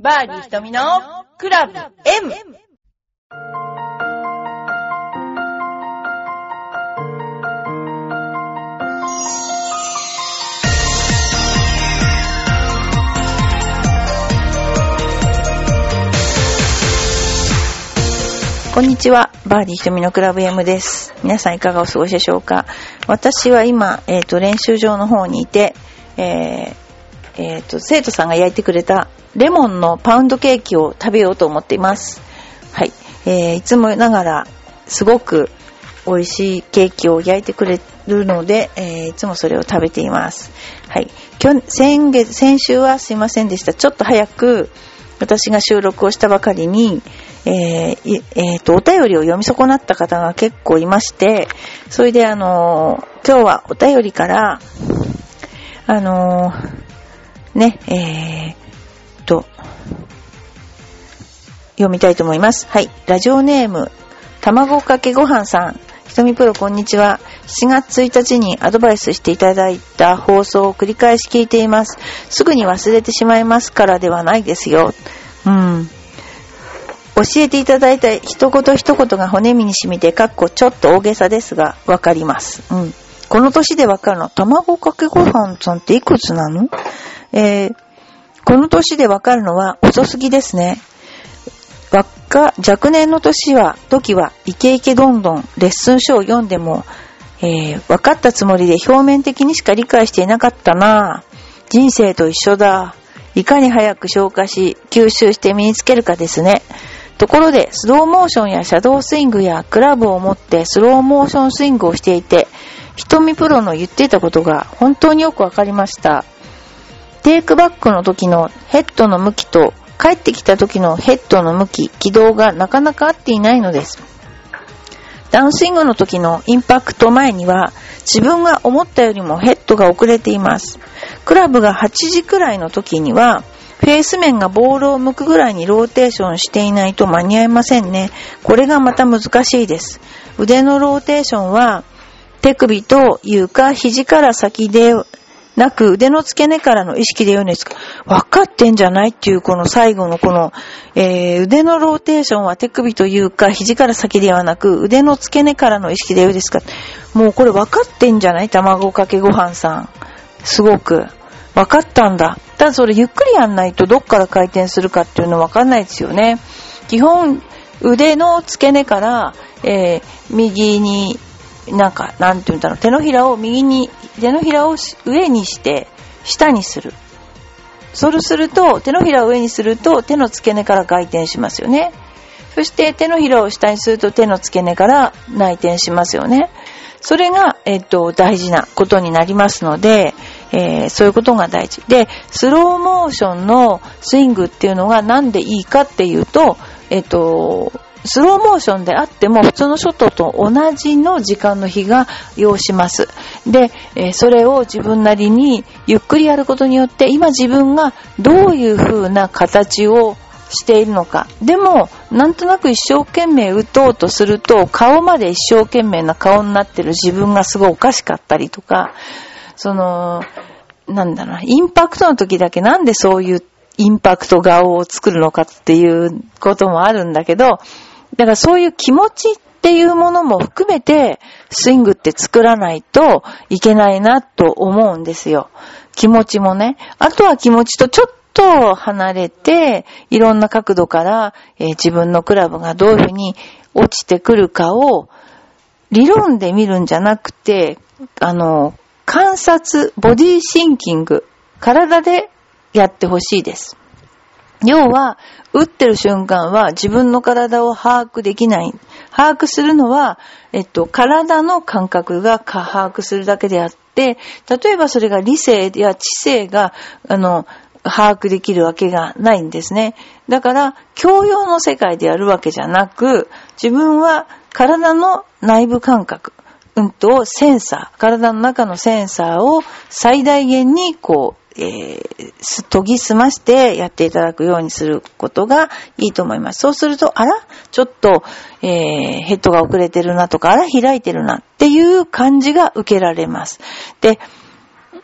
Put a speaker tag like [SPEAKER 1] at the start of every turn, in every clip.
[SPEAKER 1] バーディー瞳のクラブ M!
[SPEAKER 2] こんにちは。バーディー瞳のクラブ M です。皆さんいかがお過ごしでしょうか？私は今、えっ、と、練習場の方にいて、えーえーと、生徒さんが焼いてくれたレモンのパウンドケーキを食べようと思っています。はい。えーいつもながら、すごく美味しいケーキを焼いてくれるので、えーいつもそれを食べています。はい。先月、先週はすいませんでした。ちょっと早く、私が収録をしたばかりに、えーえーと、お便りを読み損なった方が結構いまして、それであの今日はお便りから、あのね、えーと、読みたいと思います。はい。ラジオネーム、卵かけご飯さん。ひとみプロこんにちは。7月1日にアドバイスしていただいた放送を繰り返し聞いています。すぐに忘れてしまいますからではないですよ。うん。教えていただいた一言一言が骨身に染みて、かっこちょっと大げさですが、わかります。うん。この年でわかるの。卵かけご飯さんっていくつなの？えー、この年でわかるのは遅すぎですね。若、若年の年は、時は、イケイケどんどん、レッスン書を読んでも、えー、分かったつもりで表面的にしか理解していなかったなぁ人生と一緒だ。いかに早く消化し、吸収して身につけるかですね。ところで、スローモーションやシャドースイングやクラブを持ってスローモーションスイングをしていて、瞳プロの言っていたことが本当によくわかりました。テイクバックの時のヘッドの向きと帰ってきた時のヘッドの向き、軌道がなかなか合っていないのです。ダウンスイングの時のインパクト前には自分が思ったよりもヘッドが遅れています。クラブが8時くらいの時にはフェース面がボールを向くぐらいにローテーションしていないと間に合いませんね。これがまた難しいです。腕のローテーションは手首というか肘から先でなく腕の付け根からの意識で言うんですか？分かってんじゃないっていうこの最後のこの、えー腕のローテーションは手首というか肘から先ではなく腕の付け根からの意識で言うんですか？もうこれ分かってんじゃない？卵かけご飯さん。すごく。分かったんだ。ただそれゆっくりやんないとどっから回転するかっていうの分かんないですよね。基本腕の付け根から、えー右になんか、なんて言うんだろう、手のひらを右に、手のひらを上にして、下にする。そうすると、手のひらを上にすると、手の付け根から回転しますよね。そして、手のひらを下にすると、手の付け根から内転しますよね。それが、えっと、大事なことになりますので、えーそういうことが大事。で、スローモーションのスイングっていうのがなんでいいかっていうと、えっと、スローモーションであっても普通のショットと同じの時間の日が要します。で、えそれを自分なりにゆっくりやることによって今自分がどういう風な形をしているのか。でも、なんとなく一生懸命打とうとすると、顔まで一生懸命な顔になってる自分がすごいおかしかったりとか、その、なんだろう、インパクトの時だけなんでそういうインパクト顔を作るのかっていうこともあるんだけど、だからそういう気持ちっていうものも含めて、スイングって作らないといけないなと思うんですよ。気持ちもね。あとは気持ちとちょっと離れて、いろんな角度から、えー自分のクラブがどういうふうに落ちてくるかを、理論で見るんじゃなくて、あの、観察、ボディシンキング、体でやってほしいです。要は、打ってる瞬間は自分の体を把握できない。把握するのは、えっと、体の感覚が把握するだけであって、例えばそれが理性や知性が、あの、把握できるわけがないんですね。だから、教養の世界でやるわけじゃなく、自分は体の内部感覚、うんと、センサー、体の中のセンサーを最大限に、こう、えー研ぎ澄ましてやっていただくようにすることがいいと思います。そうすると、あらちょっと、えーヘッドが遅れてるなとか、あら開いてるなっていう感じが受けられます。で、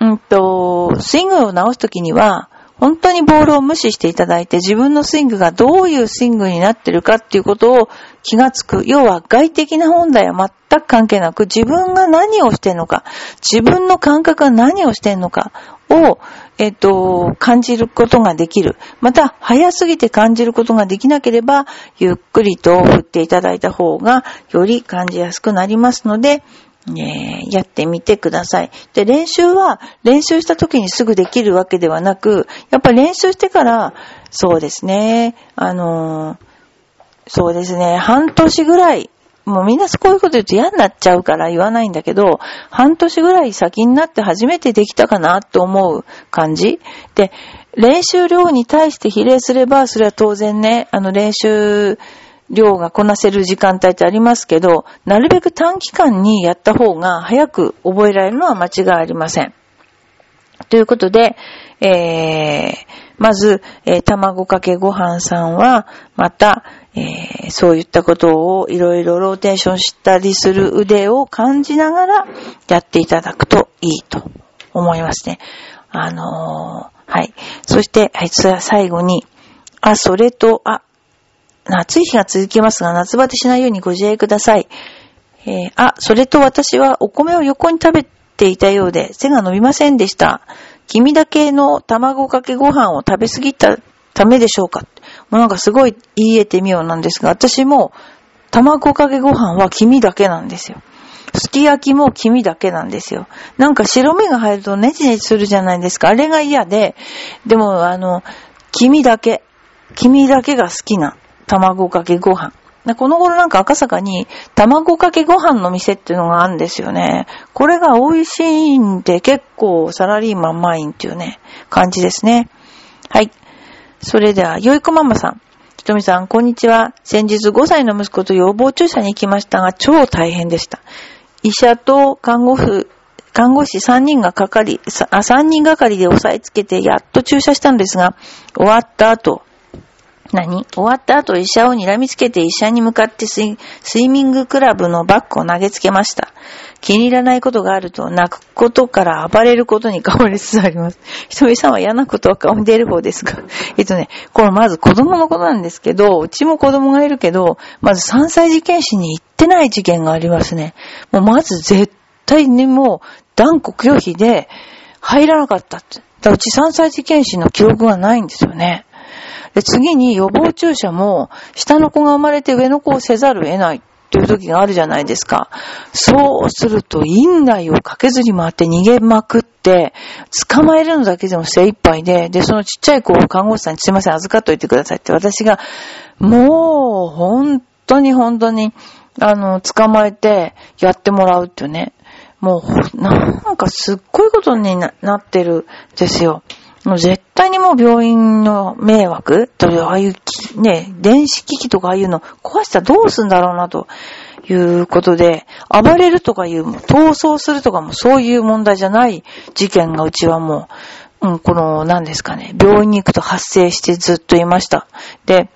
[SPEAKER 2] うんと、スイングを直すときには、本当にボールを無視していただいて、自分のスイングがどういうスイングになってるかっていうことを気がつく。要は外的な問題は全く関係なく、自分が何をしてんのか、自分の感覚が何をしてんのかを、えっと、感じることができる。また、早すぎて感じることができなければ、ゆっくりと振っていただいた方が、より感じやすくなりますので、ね、やってみてください。で、練習は、練習した時にすぐできるわけではなく、やっぱり練習してから、そうですね、あのそうですね、半年ぐらい、もうみんなこういうこと言うと嫌になっちゃうから言わないんだけど、半年ぐらい先になって初めてできたかなと思う感じ。で、練習量に対して比例すれば、それは当然ね、あの練習、量がこなせる時間帯ってありますけど、なるべく短期間にやった方が早く覚えられるのは間違いありません。ということで、えー、まず、えー、卵かけご飯さんは、また、えー、そういったことをいろいろローテーションしたりする腕を感じながらやっていただくといいと思いますね。あのー、はい。そして、はい、最後に、あ、それと、あ、暑い日が続きますが、夏バテしないようにご自愛ください。えー、あ、それと私はお米を横に食べていたようで、背が伸びませんでした。君だけの卵かけご飯を食べ過ぎたためでしょうか？もうなんかすごい言えてみようなんですが、私も卵かけご飯は黄身だけなんですよ。すき焼きも黄身だけなんですよ。なんか白身が入るとネチネチするじゃないですか。あれが嫌で、でもあの、黄身だけ、黄身だけが好きな卵かけご飯。この頃なんか赤坂に卵かけご飯の店っていうのがあるんですよね。これが美味しいんで結構サラリーマンマインっていうね、感じですね。はい。それでは、よいこママさん。ひとみさん、こんにちは。先日5歳の息子と予防注射に行きましたが、超大変でした。医者と看護婦、看護師3人がかかり、3人がかりで押さえつけてやっと注射したんですが、終わった後、何？終わった後医者を睨みつけて医者に向かってスイミングクラブのバッグを投げつけました。気に入らないことがあると泣くことから暴れることに変わりつつあります。ひとみさんは嫌なことは顔に出る方ですが。えっとね、これまず子供のことなんですけど、うちも子供がいるけど、まず3歳事件士に行ってない事件がありますね。もうまず絶対にもう断固拒否で入らなかったって。だうち3歳事件士の記録がないんですよね。で、次に予防注射も、下の子が生まれて上の子をせざるを得ないっていう時があるじゃないですか。そうすると、院内を駆けずり回って逃げまくって、捕まえるのだけでも精一杯で、で、そのちっちゃい子を看護師さんにすいません、預かっといてくださいって私が、もう、本当に本当に、あの、捕まえてやってもらうっていうね。もう、なんかすっごいことになってるんですよ。もう絶対にもう病院の迷惑という、ああいう、ね、電子機器とかああいうの壊したらどうすんだろうなということで、暴れるとかいう、逃走するとかもそういう問題じゃない事件がうちはもう、うん、この、何ですかね、病院に行くと発生してずっといました。で、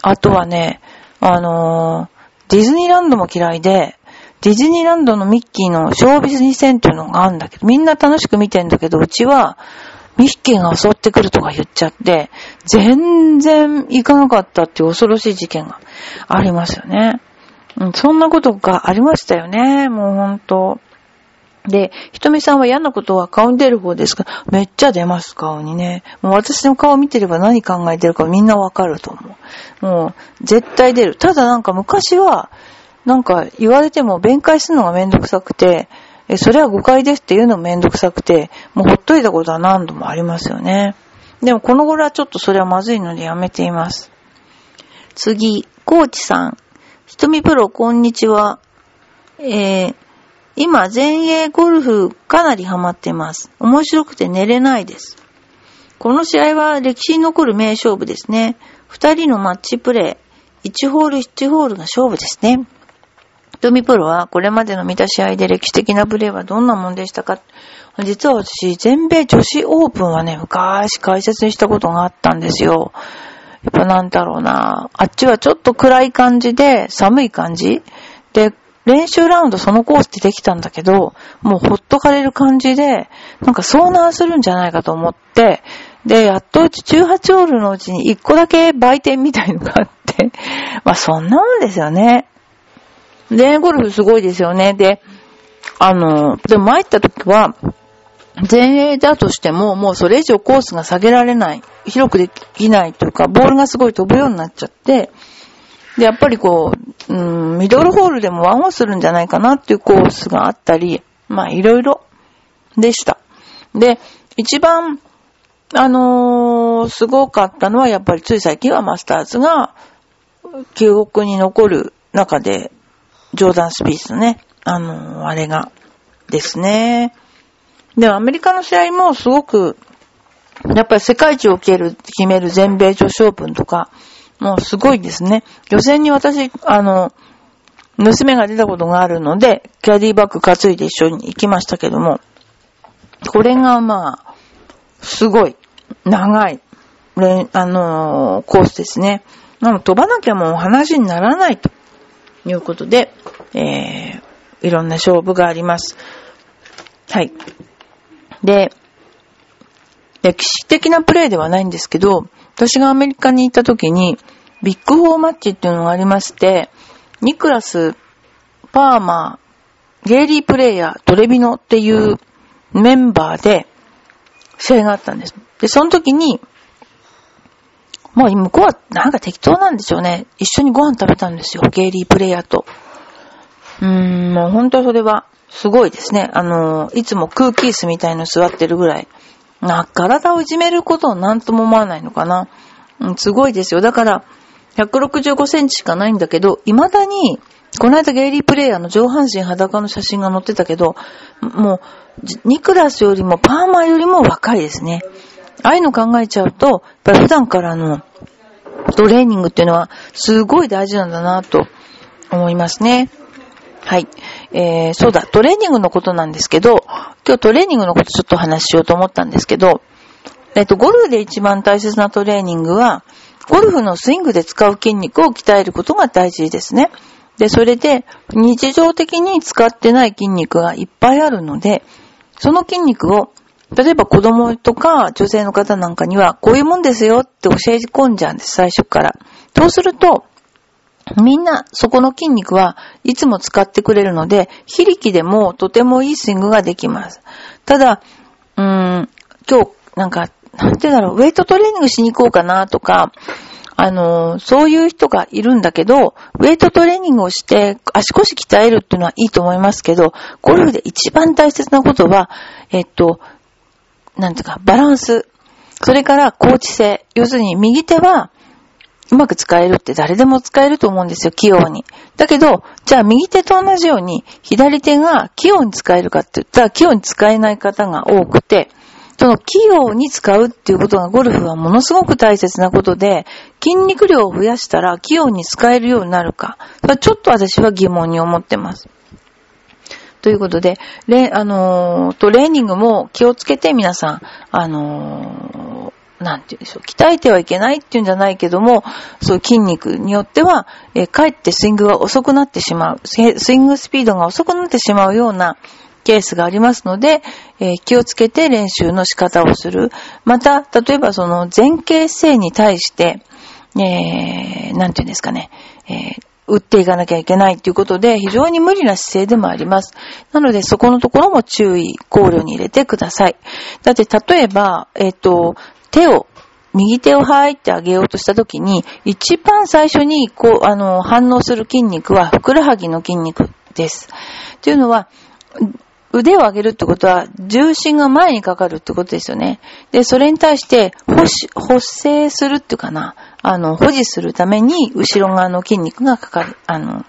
[SPEAKER 2] あとはね、あのー、ディズニーランドも嫌いで、ディズニーランドのミッキーのショービズ2000っていうのがあるんだけど、みんな楽しく見てんだけど、うちは、ミッキーが襲ってくるとか言っちゃって、全然行かなかったっていう恐ろしい事件がありますよね。うん、そんなことがありましたよね。もうほんと。で、ひとみさんは嫌なことは顔に出る方ですか？めっちゃ出ます、顔にね。もう私の顔見てれば何考えてるかみんなわかると思う。もう、絶対出る。ただなんか昔は、なんか言われても弁解するのがめんどくさくて、え、それは誤解ですって言うのもめんどくさくて、もうほっといたことは何度もありますよね。でもこの頃はちょっとそれはまずいのでやめています。次、コーチさん。ひとみプロ、こんにちは。えー、今、前衛ゴルフかなりハマってます。面白くて寝れないです。この試合は歴史に残る名勝負ですね。二人のマッチプレイ。1ホール1ホールが勝負ですね。トミプロはこれまでの見た試合で歴史的なプレーはどんなもんでしたか？実は私、全米女子オープンはね、昔解説にしたことがあったんですよ。やっぱなんだろうな。あっちはちょっと暗い感じで、寒い感じで、練習ラウンドそのコースでできたんだけど、もうほっとかれる感じで、なんか遭難するんじゃないかと思って、で、やっとうち18ホールのうちに1個だけ売店みたいのがあって、まあそんなもんですよね。で、ゴルフすごいですよね。で、あの、でも参った時は、前衛だとしても、もうそれ以上コースが下げられない、広くできないというか、ボールがすごい飛ぶようになっちゃって、で、やっぱりこう、うん、ミドルホールでもワンオンするんじゃないかなっていうコースがあったり、まあいろいろでした。で、一番、あのー、すごかったのはやっぱりつい最近はマスターズが記憶に残る中で、ジョーダン・スピースね、あの、あれがですね。で、アメリカの試合もすごく、やっぱり世界一を決める、決める全米女子オープンとか、もうすごいですね。予選に私、あの、娘が出たことがあるので、キャディバッグ担いで一緒に行きましたけども、これがまあ、すごい、長い、あのー、コースですね。なの飛ばなきゃもう話にならないということで、えー、いろんな勝負があります。はい。で、歴史的なプレーではないんですけど、私がアメリカに行った時に、ビッグフォーマッチっていうのがありまして、ニクラス、パーマー、ゲイリープレイヤー、トレビノっていうメンバーで試合があったんです。で、その時に、もう向こうはなんか適当なんでしょうね。一緒にご飯食べたんですよ。ゲイリープレイヤーと。うーん、もう本当それはすごいですね。あの、いつも空気椅子みたいの座ってるぐらい。な、体をいじめることを何とも思わないのかな。うん、すごいですよ。だから、165センチしかないんだけど、未だに、この間ゲイリープレイヤーの上半身裸の写真が載ってたけど、もう、ニクラスよりもパーマよりも若いですね。ああいうの考えちゃうと、やっぱり普段からのトレーニングっていうのはすごい大事なんだなと思いますね。はい。えー、そうだ、トレーニングのことなんですけど、今日トレーニングのことちょっと話しようと思ったんですけど、えっと、ゴルフで一番大切なトレーニングは、ゴルフのスイングで使う筋肉を鍛えることが大事ですね。で、それで、日常的に使ってない筋肉がいっぱいあるので、その筋肉を、例えば子供とか女性の方なんかには、こういうもんですよって教え込んじゃうんです、最初から。そうすると、みんなそこの筋肉はいつも使ってくれるので、非力でもとてもいいスイングができます。ただ、うーん、今日なんか、なんてだろう、ウェイトトレーニングしに行こうかなとか、あの、そういう人がいるんだけど、ウェイトトレーニングをして足腰鍛えるっていうのはいいと思いますけど、ゴルフで一番大切なことは、えっと、なんていうか、バランス。それから、コーチ性。要するに、右手は、うまく使えるって誰でも使えると思うんですよ、器用に。だけど、じゃあ右手と同じように、左手が器用に使えるかって言ったら、器用に使えない方が多くて、その器用に使うっていうことがゴルフはものすごく大切なことで、筋肉量を増やしたら器用に使えるようになるか。ちょっと私は疑問に思ってます。ということで、レあのー、トレーニングも気をつけて皆さん、あのーなんて言うんでしょう、鍛えてはいけないっていうんじゃないけども、そう筋肉によっては、えー、かえってスイングが遅くなってしまう、スイングスピードが遅くなってしまうようなケースがありますので、えー、気をつけて練習の仕方をする。また、例えばその前傾姿勢に対して、えー、なんて言うんですかね、えー打っていかなきゃいけないということで、非常に無理な姿勢でもあります。なので、そこのところも注意、考慮に入れてください。だって、例えば、えっ、と、手を、右手を入ってあげようとしたときに、一番最初に、こう、あの、反応する筋肉は、ふくらはぎの筋肉です。というのは、腕を上げるってことは、重心が前にかかるってことですよね。で、それに対して、保補正するっていうかな、あの、保持するために、後ろ側の筋肉がかかる、あの、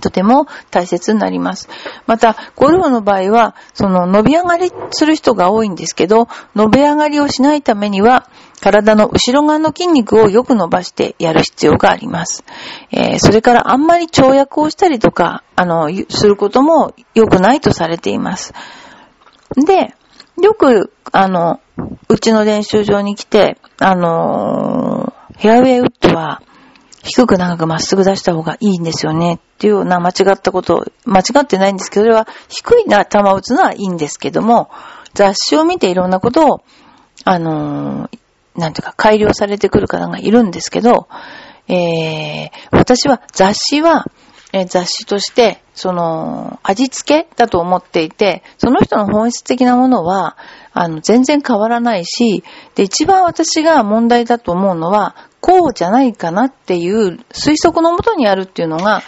[SPEAKER 2] とても大切になります。また、ゴルフの場合は、その伸び上がりする人が多いんですけど、伸び上がりをしないためには、体の後ろ側の筋肉をよく伸ばしてやる必要があります。えー、それからあんまり跳躍をしたりとか、あの、することも良くないとされています。で、よく、あの、うちの練習場に来て、あのー、ヘアウェイウッドは、低く長くまっすぐ出した方がいいんですよねっていうような間違ったこと、間違ってないんですけど、それは低いな球を打つのはいいんですけども、雑誌を見ていろんなことを、あのーなんていうか改良されてくる方がいるんですけど、えー、私は雑誌は、えー雑誌として、その、味付けだと思っていて、その人の本質的なものは、あの、全然変わらないし、で、一番私が問題だと思うのは、こうじゃないかなっていう推測のもとにあるっていうのが、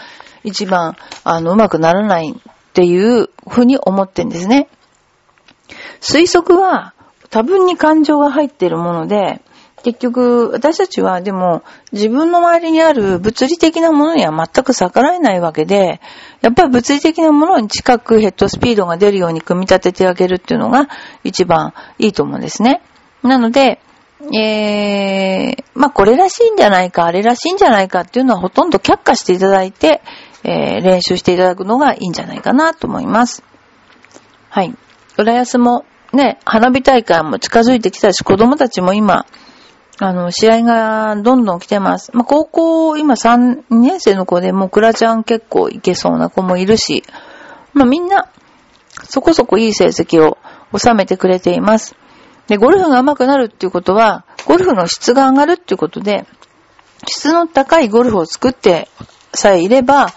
[SPEAKER 2] 一番、あの、うまくならないっていうふうに思ってんですね。推測は多分に感情が入っているもので、結局、私たちはでも自分の周りにある物理的なものには全く逆らえないわけで、やっぱり物理的なものに近くヘッドスピードが出るように組み立ててあげるっていうのが一番いいと思うんですね。なので、えー、まあ、これらしいんじゃないか、あれらしいんじゃないかっていうのはほとんど却下していただいて、えー、練習していただくのがいいんじゃないかなと思います。はい。浦安もね、花火大会も近づいてきたし、子供たちも今、あの、試合がどんどん来てます。まあ、高校、今3年生の子でもうクラちゃん結構いけそうな子もいるし、まあ、みんな、そこそこいい成績を収めてくれています。で、ゴルフが上手くなるっていうことは、ゴルフの質が上がるっていうことで、質の高いゴルフを作ってさえいれば、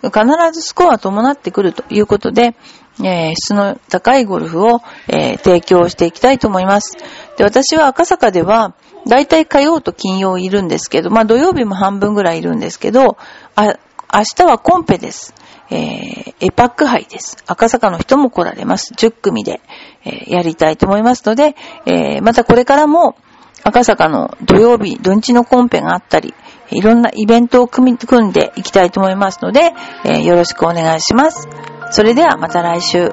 [SPEAKER 2] 必ずスコアは伴ってくるということで、えー質の高いゴルフを、えー提供していきたいと思います。で、私は赤坂では、だいたい火曜と金曜いるんですけど、まあ土曜日も半分ぐらいいるんですけど、あ、明日はコンペです。えーエパック杯です。赤坂の人も来られます。10組で、えーやりたいと思いますので、えーまたこれからも赤坂の土曜日、土日のコンペがあったり、いろんなイベントを組み組んでいきたいと思いますので、えよろしくお願いします。それではまた来週。